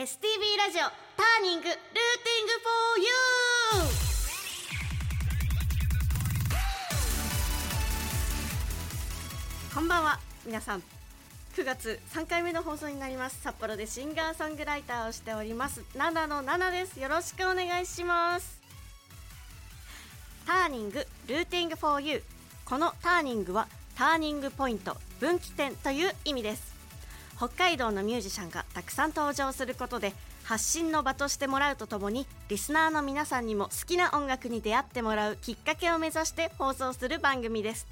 STB ラジオターニングルーティングフォーユーこんばんは皆さん。9月3回目の放送になります。札幌でシンガーソングライターをしております。7の7です。よろしくお願いします。ターニングルーティングフォーユーこのターニングはターニングポイント分岐点という意味です。北海道のミュージシャンがたくさん登場することで発信の場としてもらうとともにリスナーの皆さんにも好きな音楽に出会ってもらうきっかけを目指して放送する番組です。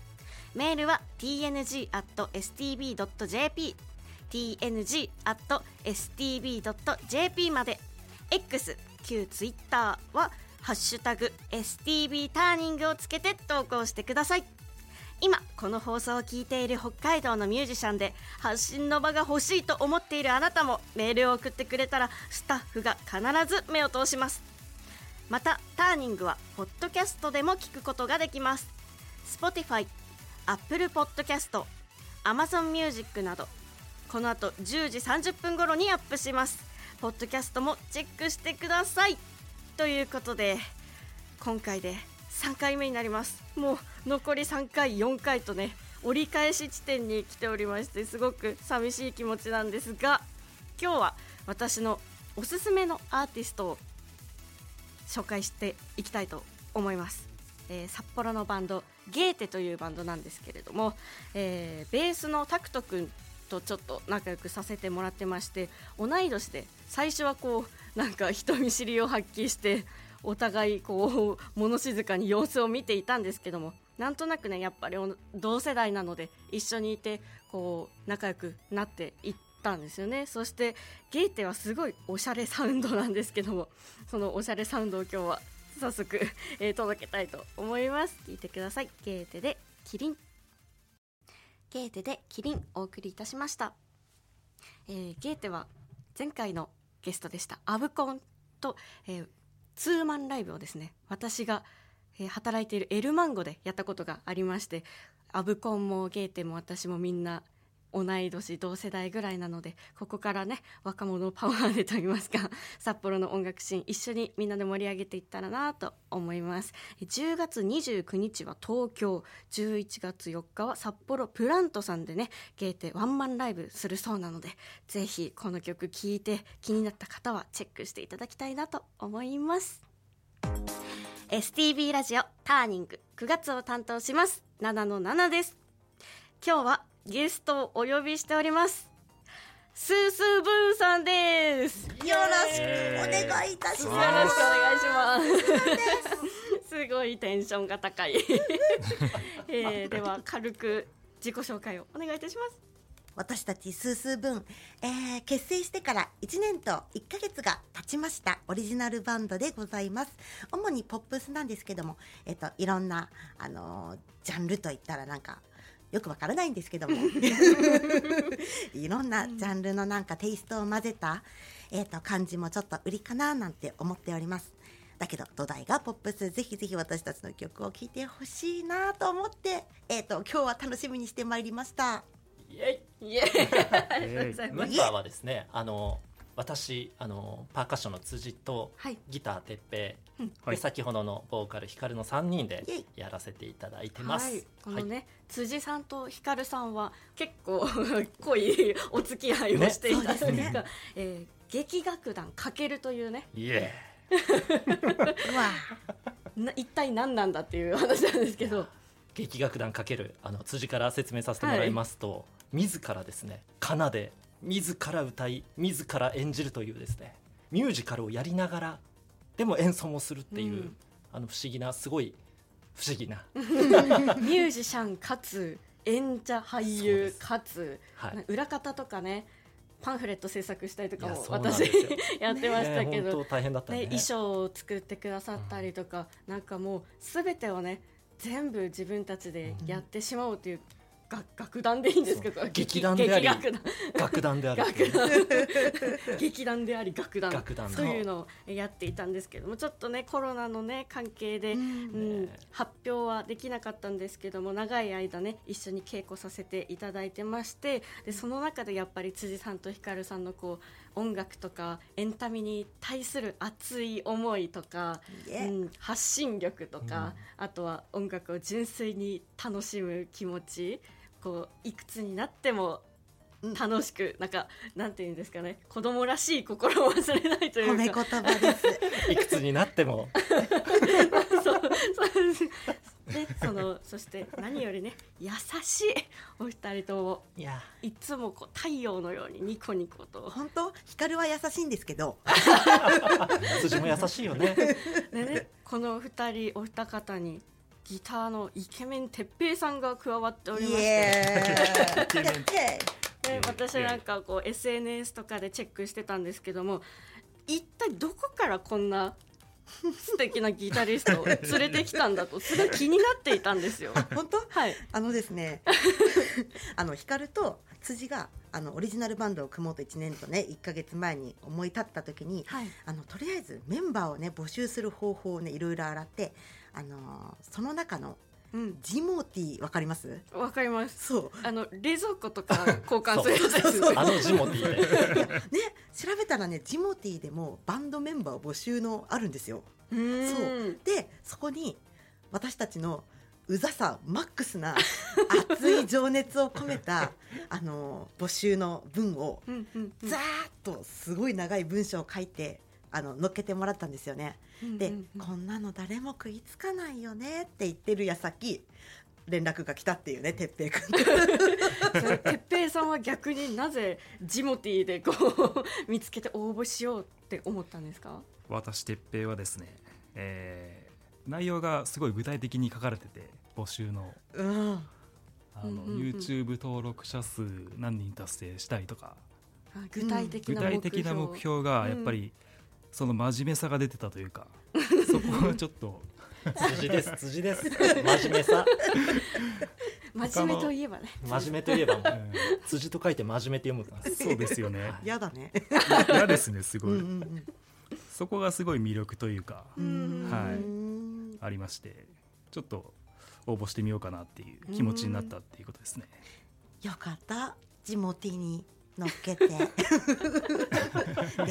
メールは tng.stb.jp tng.stb.jp まで。X 旧 Twitter はハッシュタグ STB ターニングをつけて投稿してください。今この放送を聞いている北海道のミュージシャンで発信の場が欲しいと思っているあなたもメールを送ってくれたらスタッフが必ず目を通します。またターニングはポッドキャストでも聞くことができます。Spotify、Apple Podcast、Amazon Music など。この後10時30分頃にアップします。ポッドキャストもチェックしてください。ということで今回で3回目になります。もう残り3回4回とね折り返し地点に来ておりましてすごく寂しい気持ちなんですが今日は私のおすすめのアーティストを紹介していきたいと思います、えー札幌のバンドゲーテというバンドなんですけれども、えーベースのタクト君とちょっと仲良くさせてもらってまして同い年で最初はこうなんか人見知りを発揮してお互いこう物静かに様子を見ていたんですけどもなんとなくねやっぱり同世代なので一緒にいてこう仲良くなっていったんですよね。そしてゲーテはすごいおしゃれサウンドなんですけどもそのおしゃれサウンドを今日は早速、えー届けたいと思います。聞いてください。ゲーテでキリン。ゲーテでキリンお送りいたしました、えーゲーテは前回のゲストでした。アブコンと、えーツーマンライブをですね私が、え働いているエルマンゴでやったことがありましてアブコンもゲーテも私もみんな同い年同世代ぐらいなのでここからね若者パワーでといいますか 札幌の音楽シーン一緒にみんなで盛り上げていったらなと思います。10月29日は東京11月4日は札幌プラントさんでねゲーテワンマンライブするそうなのでぜひこの曲聴いて気になった方はチェックしていただきたいなと思います。STB ラジオターニング9月を担当します。7の7です。今日はゲストをお呼びしております。スースーブーンさんです。よろしくよろしくお願いいたしおます。願いします。す。ごいテンションが高い、えー、では軽く自己紹介をお願いいたします。私たちスースー分、えー結成してから1年と1ヶ月が経ちました。オリジナルバンドでございます。主にポップスなんですけども、えっといろんな、あのージャンルといったらなんかよくわからないんですけども。いろんなジャンルのなんかテイストを混ぜた、えっと感じもちょっと売りかななんて思っております。だけど土台がポップスぜひぜひ私たちの曲を聴いてほしいなと思って、えっと今日は楽しみにしてまいりました。イエイ。エーイ。ありがとうございイます。メンバーはですねあの私あのパーカッションの辻とはい。ギターてっぺい、うん。で先ほどのボーカルヒカルの3人でやらせていただいてます、はい、このね、辻さんとひかるさんは結構 濃いお付き合いをしていたんですが、ねそうですえー劇楽団かけるというね。イエうわな一体何なんだっていう話なんですけど。ー劇楽団かけるあの辻から説明させてもらいますと、自らですねかなで自ら歌い自ら演じるというですねミュージカルをやりながらでも演奏もするっていう、うん。あの不思議なすごい不思議な、ミュージシャンかつ演者俳優かつ、はい。裏方とかねパンフレット制作したりとかも私 やってましたけど、ね大変だったね。ね、衣装を作ってくださったりとか、なんかもう全てをね全部自分たちでやってしまおうというが楽団でいいんですけど。劇団であり劇楽団。であるっていう。楽 団劇団であり楽団。楽団というのをやっていたんですけどもちょっとねコロナのね関係で、ううん発表はできなかったんですけども長い間ね一緒に稽古させていただいてましてでその中でやっぱり辻さんとひかるさんのこう音楽とかエンタメに対する熱い思いとか、うん、発信力とか、あとは音楽を純粋に楽しむ気持ちこういくつになってもうん。楽しく、なんかなんていうんですかね。子供らしい心を忘れないというか。褒め言葉です。いくつになっても。そうそうでそのそして何よりね優しいお二人とも。いや。いつもこう太陽のようにニコニコと。本当？光は優しいんですけど、辻も優しいよね。でねこの二人お二方にギターのイケメン哲平さんが加わっておりまイしてで私なんかこう SNS とかでチェックしてたんですけども一体どこからこんな 素敵なギタリストを連れてきたんだとすごい気になっていたんですよ。本当？はい、あのですね、あの光と辻があのオリジナルバンドを組もうと1年とね1ヶ月前に思い立った時に、はい。あのとりあえずメンバーをね募集する方法をねいろいろ洗って、あのーその中のうん、ジモーティーわかります？わかります。そう。あの冷蔵庫とか 交換するやつですよね。あのジモティ ね調べたらねジモティーでもバンドメンバー募集のあるんですよ。そうでそこに私たちのうざさマックスな 熱い情熱を込めたあの募集の文をうんうんうんざーっとすごい長い文章を書いてあの載っけてもらったんですよね。で、うんうんうん。こんなの誰も食いつかないよねって言ってる矢先連絡が来たっていうね哲平君。哲平さんは逆になぜジモティーでこう 見つけて応募しようって思ったんですか？私哲平はですね、えー内容がすごい具体的に書かれてて募集の。うん。あの、うんうんうん。YouTube 登録者数何人達成したいとか。あ具体的具な目標。体的な目標がやっぱり、その真面目さが出てたというか そこはちょっと。辻です辻です。真面目さ。真面目といえばね。真面目といえばも辻と書いて真面目って読むからーそうですよね。やだね。嫌ですねすごい、うんうんそこがすごい魅力というかうん。はい。うんありましてちょっと応募してみようかなっていう気持ちになったっていうことですね。よかった。ジモティーに乗っけて。出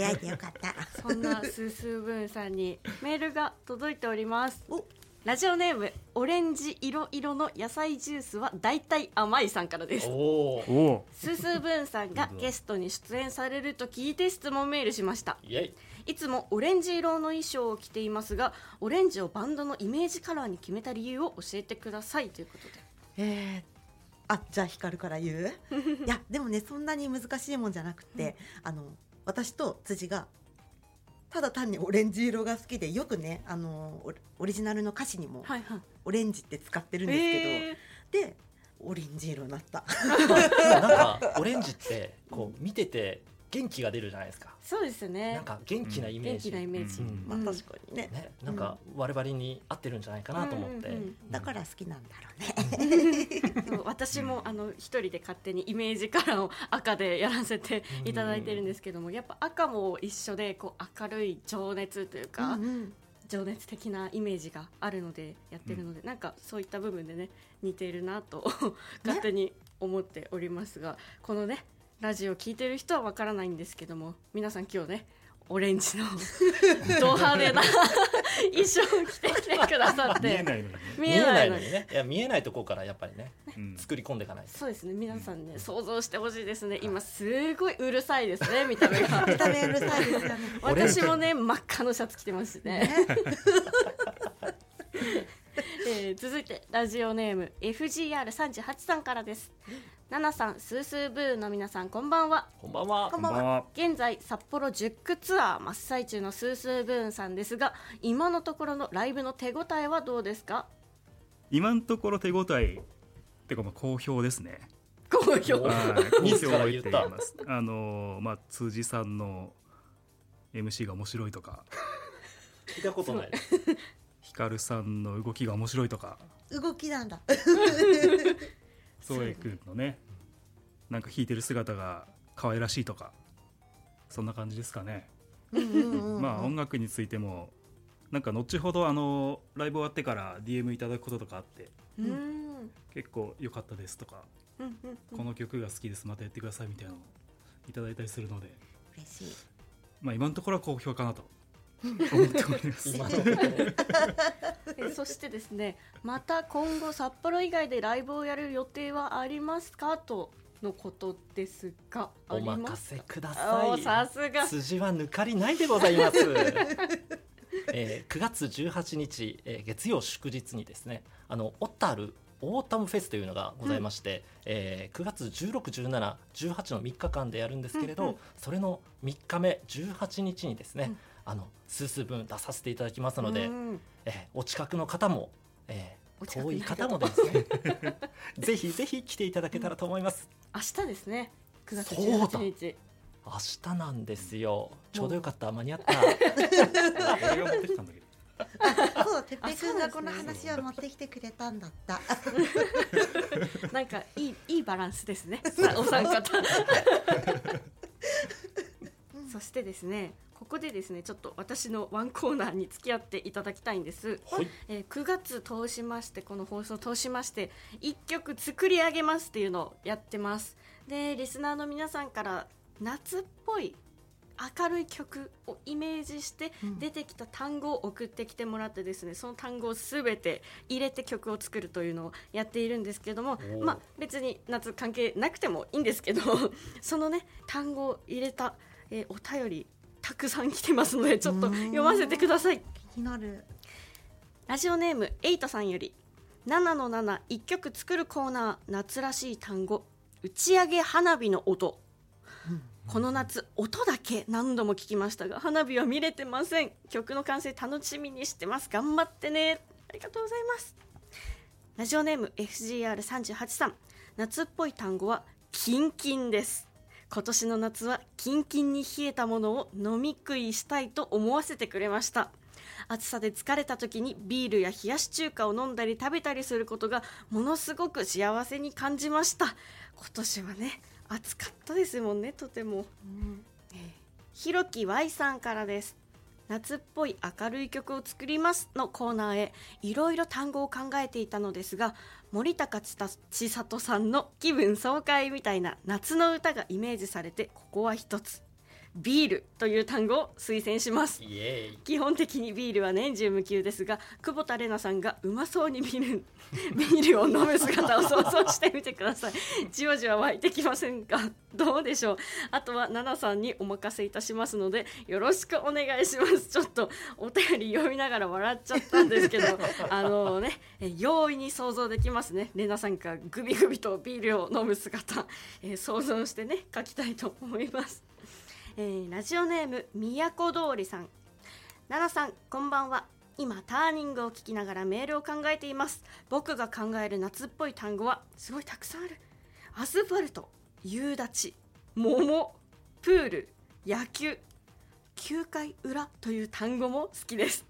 会えてよかった。そんなスースーブーンさんにメールが届いております。お。ラジオネームオレンジ色々の野菜ジュースは大体甘いさんからです。スースーブーンさんがゲストに出演されると聞いて質問メールしました。イエイ。いつもオレンジ色の衣装を着ていますがオレンジをバンドのイメージカラーに決めた理由を教えてくださいということで。えー、あじゃあ光から言う？いやでもねそんなに難しいもんじゃなくて、あの私と辻がただ単にオレンジ色が好きでよくねあのオリジナルの歌詞にもはいはい。オレンジって使ってるんですけど、えでオレンジ色になった。なんかオレンジってこう見てて元気が出るじゃないですか。ーそうですね。なんか元気なイメー元ジ気なイメージ、うん。まあ確かにね。ね。なんか我々に合ってるんじゃないかなと思って。うんうんうんだから好きなんだろうね、私もあの一人で勝手にイメージカラーを赤でやらせていただいてるんですけどもやっぱ赤も一緒でこう明るい情熱というか、うんうん。情熱的なイメージがあるのでやってるので、なんかそういった部分でね似ているなと 勝手に思っておりますがこのねラジオ聞いてる人はわからないんですけども皆さん今日ねオレンジの ド派手な衣装を着てきてくださっ見えてないのにね、見見ええなのに。ないいのにね。いや見えないとこからやっぱりねうん作り込んでいかないと。そうですね。皆さんね想像してほしいですね。今すごいうるさいですね見た目が。見た目うるさいですよね。私もね真っ赤のシャツ着てますしね。ね。えー続いてラジオネーム FGR38 さんからですナナさんスースーブーの皆さんこんばんは。こんばんは。こんばんは。は現在札幌10区ツアー真っ最中のスースーブーンさんですが今のところのライブの手応えはどうですか？今のところ手応えってかまあ好評ですね。好評。はい好評言った。言います。あのーまあ辻さんの MC が面白いとか。聞いたことない。ヒカルさんの動きが面白いとか。動きなんだ ゾエ君のねなんか弾いてる姿が可愛らしいとかそんな感じですかね、うんうんうんうん。まあ音楽についてもなんか後ほどあのライブ終わってから DM いただくこととかあってうん。うん結構良かったですとか、うんうん。この曲が好きですまたやってくださいみたいなのをいただいたりするので。嬉しい。まあ今のところは好評かなと思っております。そしてですねまた今後札幌以外でライブをやる予定はありますか？とのことですがあお任せくだおさい。さすが。筋は抜かりないでございます、えー9月18日、えー月曜祝日にですねあの小樽オータムフェスというのがございまして、えー9月161718の3日間でやるんですけれど、うんうん。それの3日目18日にですね、うんあの数数分出させていただきますので、うん。えーお近くの方も、え遠い方もですね。ぜひぜひ来ていただけたらと思います、明日ですね。9月そうだ。18日明日なんですよ。ちょうどよかった。間に合った。俺が持ってきたんだけど。あ そうてっぺいくんがこの話を持ってきてくれたんだった。なんかいいいいバランスですね。さお三方。そしてですねここでですねちょっと私のワンコーナーに付き合っていただきたいんです、はい。えー9月通しましてこの放送を通しまして1曲作り上げますっていうのをやってます。でリスナーの皆さんから夏っぽい明るい曲をイメージしてうん。出てきた単語を送ってきてもらってですねその単語をすべて入れて曲を作るというのをやっているんですけどもー。まあ別に夏関係なくてもいいんですけど そのね単語を入れた、えーお便りたくさん来てますのでちょっと読ませてください。気になる。ラジオネームエイトさんより7の7一曲作るコーナー夏らしい単語打ち上げ花火の音。この夏音だけ何度も聞きましたが花火は見れてません。曲の完成楽しみにしてます。頑張ってね。ありがとうございます。ラジオネーム FGR38 さん。夏っぽい単語はキンキンです今年の夏はキンキンに冷えたものを飲み食いしたいと思わせてくれました。暑さで疲れた時にビールや冷やし中華を飲んだり食べたりすることがものすごく幸せに感じました。今年はね暑かったですもんねとても。ひろき Y さんからです。夏っぽい明るい曲を作りますのコーナーへ。いろいろ単語を考えていたのですが森高千里さんの気分爽快みたいな夏の歌がイメージされてここは一つ。ビールという単語を推薦します。基本的にビールは年中無休ですが久保田玲奈さんがうまそうにビールビールを飲む姿を想像してみてください。じわじわ湧いてきませんか？どうでしょう？あとは奈々さんにお任せいたしますのでよろしくお願いします。ちょっとお便り読みながら笑っちゃったんですけど あのねえ容易に想像できますね。玲奈さんがグビグビとビールを飲む姿、えー想像してね書きたいと思いますえーラジオネーム都通りさん。奈々さんこんばんは。今ターニングを聞きながらメールを考えています。僕が考える夏っぽい単語はすごいたくさんある。アスファルト夕立桃プール野球9回裏という単語も好きです。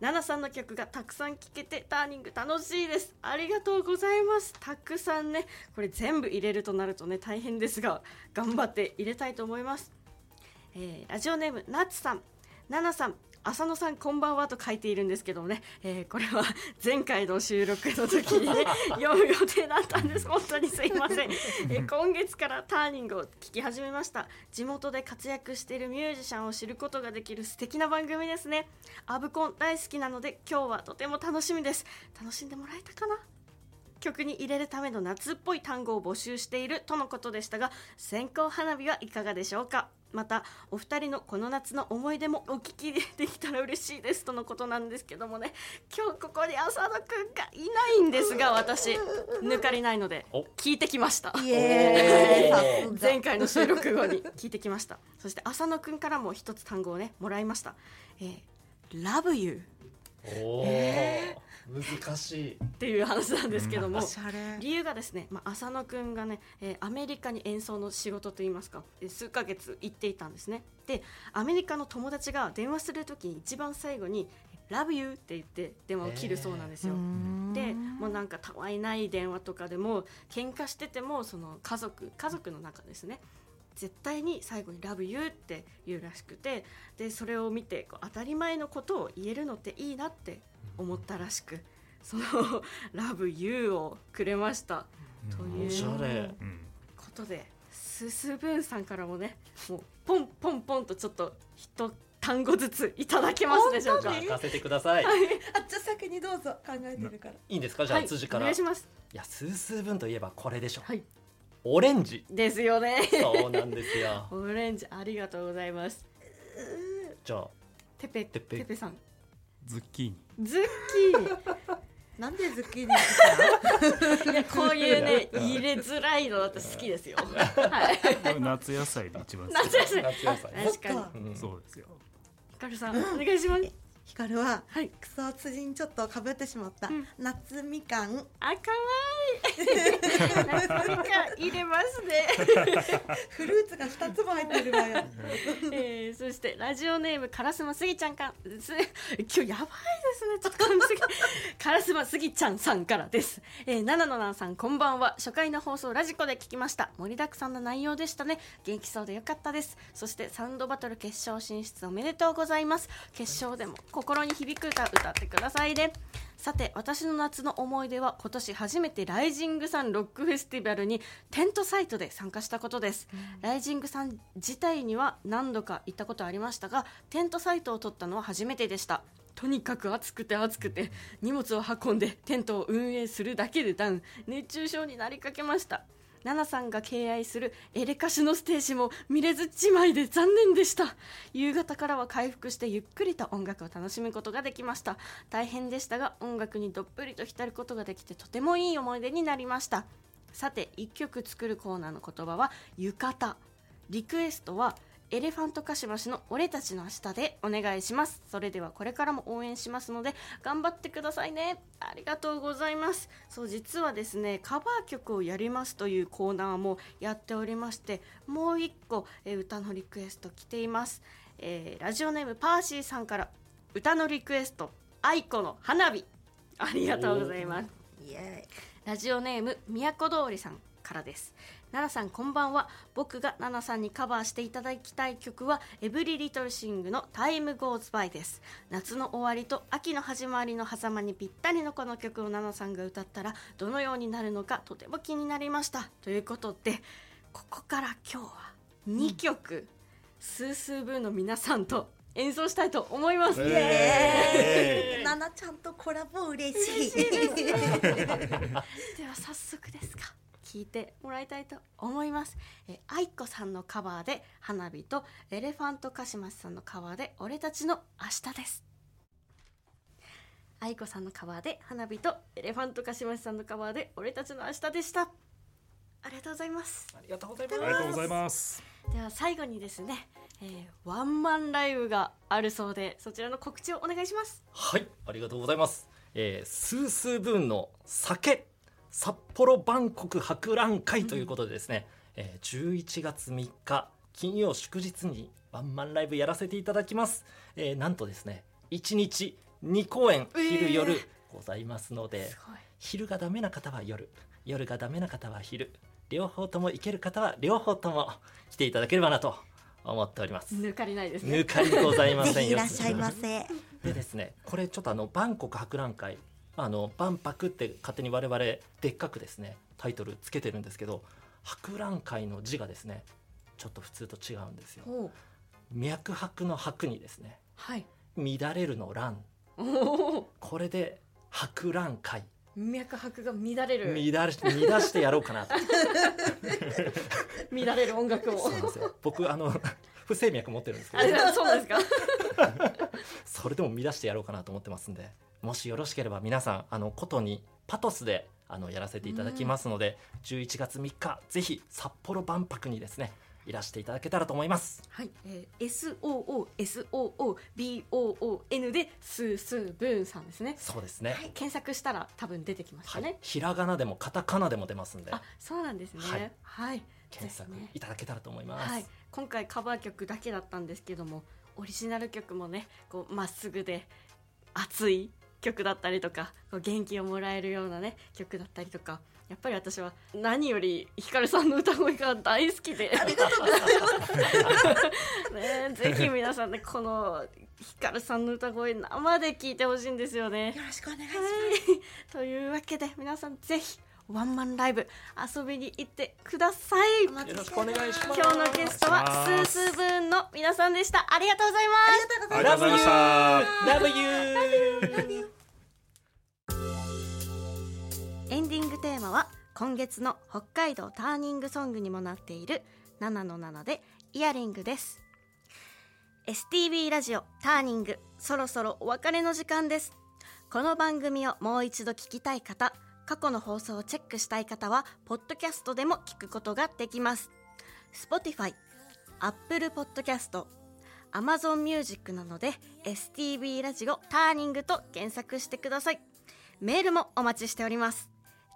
奈々さんの曲がたくさん聴けてターニング楽しいです。ありがとうございます。たくさんね。これ全部入れるとなるとね大変ですが頑張って入れたいと思います。えーラジオネームナッツさんナナさん浅野さんこんばんはと書いているんですけどもね、えーこれは前回の収録の時にね 読む予定だったんです。本当にすいません、えー今月からターニングを聞き始めました。地元で活躍しているミュージシャンを知ることができる素敵な番組ですね。アブコン大好きなので今日はとても楽しみです。楽しんでもらえたかな？曲に入れるための夏っぽい単語を募集しているとのことでしたが線香花火はいかがでしょうか？またお二人のこの夏の思い出もお聞きできたら嬉しいですとのことなんですけどもね。今日ここに浅野くんがいないんですが私抜かりないのでお。聞いてきました。前回の収録後に聞いてきました。そして浅野くんからも一つ単語をねもらいました「えー、Love You おー。難しい」っていう話なんですけども、理由がですね、まあ、浅野くんがね、えーアメリカに演奏の仕事といいますかえー数ヶ月行っていたんですね。でアメリカの友達が電話する時に一番最後に「ラブユーって言って電話を切るそうなんですよ。でもうなんかたわいない電話とかでも喧嘩しててもその家族家族の中ですね絶対に最後に「ラブユー」って言うらしくてでそれを見てこう当たり前のことを言えるのっていいなって思ったらしくその「ラブユー」をくれました。というおしゃれ。うんことでススブーンさんからもねもうポンポンポンとちょっと一単語ずついただけますでしょうか。任せてください。あじゃあ先にどうぞ考えてるから。いいんですか？じゃあはい。辻から、い、お願いします。やスースー分といえばこれでしょ、はいオレンジ。ですよね。そうなんですよ。オレンジありがとうございます。じゃあテペテペ。テペさん。ズッキーニ。ズッキー なんでズッキーニってニいやこういうね入れづらいのだって好きですよ。はい。夏野菜で一番好き。夏野菜。夏野菜。確かに。そうん。そうですよ。ヒカルさんお願いします。ヒカルははい。クソ辻にちょっとかぶってしまった、うん。夏みかん。あ可愛い。い。夏みかん入れますね。フルーツが二つも入ってるわよ。えー、そしてラジオネームカラスマスギちゃんかす今日やばいですね。ちょっと噛みすぎ。カラスマスギちゃんさんからです、えー、ナナノナンさんこんばんは。初回の放送ラジコで聞きました。盛りだくさんの内容でしたね。元気そうでよかったです。そしてサウンドバトル決勝進出おめでとうございます。決勝でも心に響く歌歌ってくださいね。さて私の夏の思い出は今年初めてライジングさんロックフェスティバルにテントサイトで参加したことです、ライジングさん自体には何度か行ったことありましたがテントサイトを取ったのは初めてでした。とにかく暑くて暑くて荷物を運んでテントを運営するだけでダウン熱中症になりかけました奈々さんが敬愛するエレカシュのステージも見れずじまいで残念でした。夕方からは回復してゆっくりと音楽を楽しむことができました。大変でしたが音楽にどっぷりと浸ることができてとてもいい思い出になりました。さて1曲作るコーナーの言葉は浴衣。リクエストはエレファントカシマシの俺たちの明日でお願いします。それではこれからも応援しますので頑張ってくださいね。ありがとうございます。そう実はですねカバー曲をやりますというコーナーもやっておりましてもう一個、えー歌のリクエスト来ています、えーラジオネームパーシーさんから歌のリクエスト。愛子の花火。ありがとうございます。ラジオネーム都通りさんからです奈々さんこんばんは。僕が奈々さんにカバーしていただきたい曲はエブリリトルシングのタイムゴーズバイです。夏の終わりと秋の始まりの狭間にぴったりのこの曲を奈々さんが歌ったらどのようになるのかとても気になりました。ということでここから今日は2曲、スースーブーの皆さんと演奏したいと思います、イエーイ。ナナちゃんとコラボ嬉しい。では早速ですが聞いてもらいたいと思います。え愛子さんのカバーで花火とエレファントカシマシさんのカバーで俺たちの明日です。愛子さんのカバーで花火とエレファントカシマシさんのカバーで俺たちの明日でした。ありがとうございます。ありがとうございまあすりがとうございます。では最後にですね、えーワンマンライブがあるそうでそちらの告知をお願いします。はいありがとうございます、えー、スースーブーンの酒札幌万国博覧会ということでですね、えー、11月3日金曜祝日にワンマンライブやらせていただきます、えー、なんとですね1日2公演えー。昼夜ございますので、すごい。昼がダメな方は夜夜がダメな方は昼両方とも行ける方は両方とも来ていただければなと思っております。抜かりないですね。抜かりございませんよ。ぜひいらっしゃいませ。でですねこれちょっとあの万国博覧会あの万博って勝手に我々でっかくですねタイトルつけてるんですけど博覧会の字がですねちょっと普通と違うんですよ。脈拍の拍にですねはい。乱れるの乱。これで博覧会。脈拍が乱れる。乱れ乱してやろうかなと。乱れる音楽を。そうなん。ですよ僕あの不整脈持ってるんですけど。そうですか。それでも乱してやろうかなと思ってますんでもしよろしければ皆さんあのことにパトスであのやらせていただきますので、11月3日ぜひ札幌万博にですねいらしていただけたらと思います。はい、えー、SOOSOOBOON でスースーブーンさんですね。そうですね、検索したら多分出てきますはい。ひらがなでもカタカナでも出ますんで。あそうなんですね。はい。はい、検索いただけたらと思います、はい、今回カバー曲だけだったんですけどもオリジナル曲もねこうまっすぐで熱い曲だったりとかこう元気をもらえるようなね曲だったりとかやっぱり私は何よりひかるさんの歌声が大好きで。ねぜひ皆さんねこのひかるさんの歌声生で聞いてほしいんですよね。よろしくお願いします、はい、というわけで皆さんぜひワンマンライブ遊びに行ってください。よろしくお願いします。今日のゲストはスースーブーンの皆さんでした。ありがとうございます。ありがとうございました。Love you すエンディングテーマは今月の北海道ターニングソングにもなっている7の7でイヤリングです。STB ラジオターニングそろそろお別れの時間です。この番組をもう一度聞きたい方過去の放送をチェックしたい方はポッドキャストでも聞くことができます。Spotify、Apple Podcast、Amazon Music なので STB ラジオターニングと検索してください。メールもお待ちしております。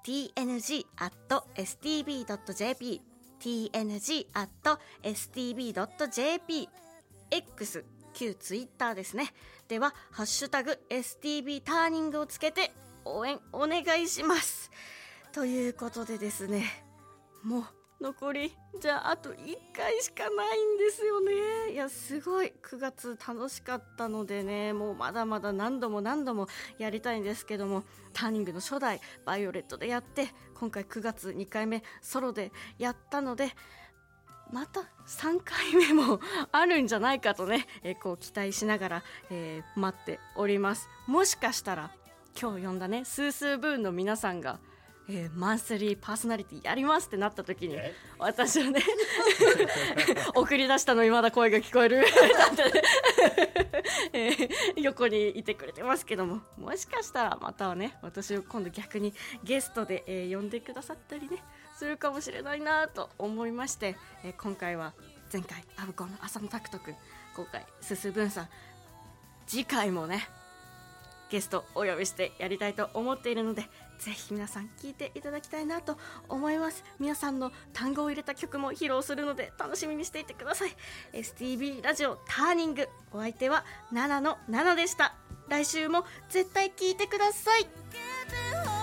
Tng.stb.jp tng.stb.jp X 旧 Twitter ですね。では「ハッシュタグ #STB ターニング」をつけて応援お願いします。ということでですねもう残りじゃああと1回しかないんですよね。いやすごい。9月楽しかったのでねもうまだまだ何度も何度もやりたいんですけどもターニングの初代バイオレットでやって今回9月2回目ソロでやったのでまた3回目もあるんじゃないかとね、えーこう期待しながら、えー待っております。もしかしたら今日呼んだねスースーブーンの皆さんが、えーマンスリーパーソナリティやりますってなった時にえ？私はね 送り出したのにまだ声が聞こえる。えー横にいてくれてますけどももしかしたらまたはね私を今度逆にゲストで、えー呼んでくださったりねするかもしれないなと思いまして、えー今回は前回アブコンの浅野拓人君今回すすぶんさん次回もねゲストお呼びしてやりたいと思っているのでぜひ皆さん聞いていただきたいなと思います。皆さんの単語を入れた曲も披露するので楽しみにしていてください。STB ラジオターニングお相手は7の7でした。来週も絶対聞いてください。